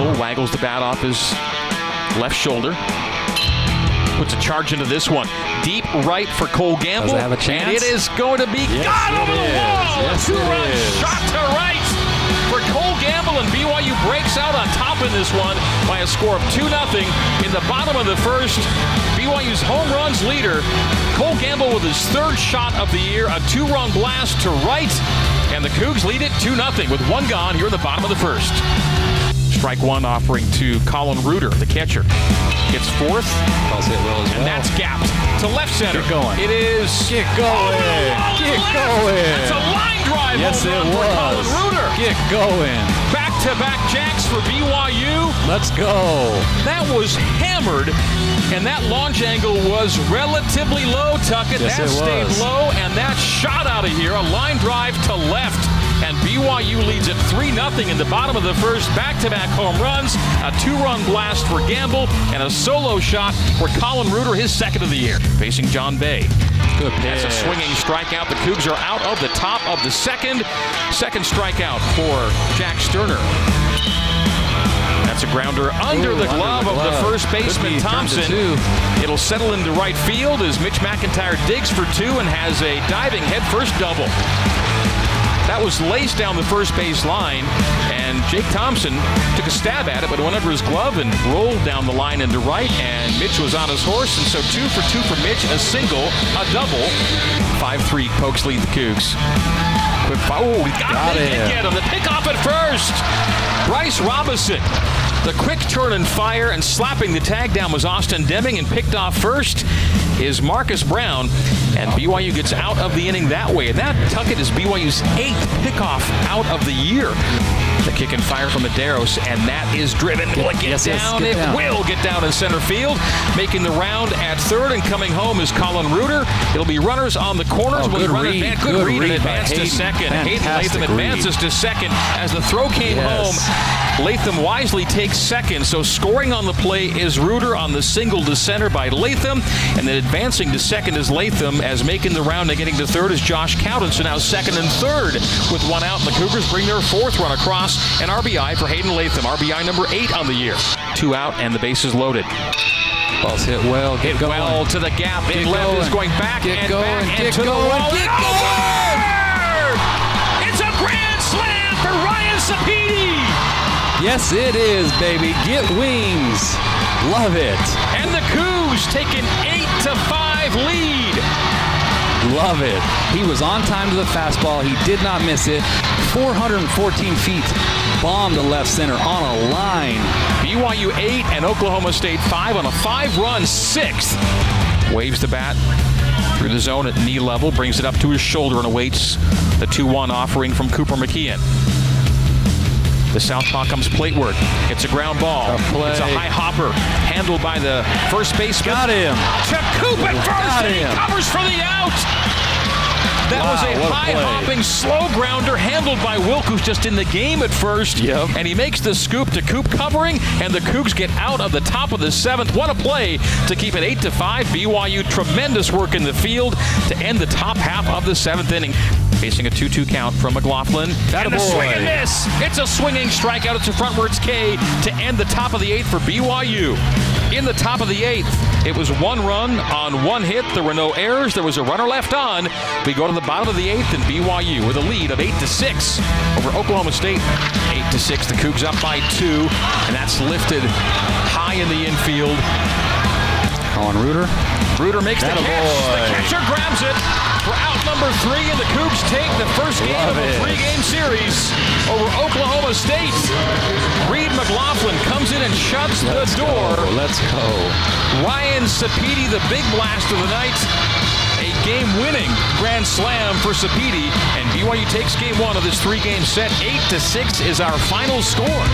Gamble waggles the bat off his left shoulder. Puts a charge into this one. Deep right for Cole Gamble. Does it have a chance? And it is going to be Yes, got over the is. wall. Yes, a two-run shot to right for Cole Gamble, and BYU breaks out on top in this one by a score of 2 0 in the bottom of the first. BYU's home runs leader, Cole Gamble with his third shot of the year, a two run blast to right, and the Cougs lead it 2 0 with one gone here in the bottom of the first. Strike one offering to Colin Reuter, the catcher. Gets fourth, well as and well. that's gapped to left center. Get going. It is. Get going. Get going. It's a line drive. Yes, it for Colin was. Reuter. Get going. Back to back jacks for BYU. Let's go. That was hammered, and that launch angle was relatively low, Tuckett. Yes, that stayed was. low, and that shot out of here. A line drive to left. BYU leads at 3 0 in the bottom of the first. Back to back home runs, a two run blast for Gamble, and a solo shot for Colin Reuter, his second of the year. Facing John Bay. Good That's a swinging strikeout. The Cougs are out of the top of the second. Second strikeout for Jack Sterner. That's a grounder under Ooh, the under glove the of the first baseman be turned to Thompson. It'll settle into right field as Mitch McIntyre digs for two and has a diving headfirst double. That was laced down the first base line, and Jake Thompson took a stab at it, but it went under his glove and rolled down the line into right, and Mitch was on his horse, and so two for two for Mitch, a single, a double. 5-3, Pokes lead the Cougs. Quick foul. Oh, he got, Got did him. get him. The pickoff at first. Bryce Robinson. The quick turn and fire and slapping the tag down was Austin Deming and picked off first is Marcus Brown. And BYU gets out of the inning that way. And that Tuckett is BYU's eighth pickoff out of the year. The kick and fire from Medeiros, and that is driven. Will it get Yes, yes, down? get it down. will get down in center field. Making the round at third and coming home is Colin Reuter. It'll be runners on the corners. Oh, good run read. advan- Good, Good read and read advance to second. Hayden Latham read. advances to second as the throw came Yes. home. Latham wisely takes second. So scoring on the play is Reuter on the single to center by Latham. And then advancing to second is Latham as making the round and getting to third is Josh Cowden. So now second and third with one out. And the Cougars bring their fourth run across. An RBI for Hayden Latham. RBI number eight on the year. Two out and the bases loaded. Balls hit well. Get Hit going. well to the gap. Get in left going. is going back Get and going. back and Get to the wall. Get going. over! It's a grand slam for Ryan Sapedi. Yes, it is, baby. Get wings. Love it. And the Cougs take an 8 to 5 lead. Love it. He was on time to the fastball. He did not miss it. 414 feet. Bomb to left center on a line. BYU 8 and Oklahoma State 5 on a 5 run sixth. Waves the bat through the zone at knee level, brings it up to his shoulder and awaits the 2 1 offering from Cooper McKeon. The southpaw comes plateward. It's a ground ball. It's a high hopper handled by the first baseman. Got him. To Coop at first, he covers for the out. That Wow, was a a high play. hopping slow grounder handled by Wilk, who's just in the game at first. Yep. And he makes the scoop to Coop covering, and the Cougs get out of the top of the seventh. What a play to keep it 8 to 5. BYU, tremendous work in the field to end the top half of the seventh inning. Facing a 2 2 count from McLaughlin. And a swing and miss. It's a swinging strikeout. It's a frontwards K to end the top of the eighth for BYU. In the top of the eighth, it was one run on one hit. There were no errors. There was a runner left on. We go to the bottom of the eighth, and BYU with a lead of eight to six over Oklahoma State. Eight to six. The Cougs up by two, and that's lifted high in the infield. Colin Reuter. Reuter makes the catch. Attaboy. The catcher grabs it for out number three, and the Cougs take the first game Love of a three-game series over Oklahoma State. Reed McLaughlin comes in and shuts Let's the door. Go. Let's go. Ryan Sapedi, the big blast of the night. A game-winning grand slam for Sapedi, and BYU takes game one of this three-game set. Eight to six is our final score.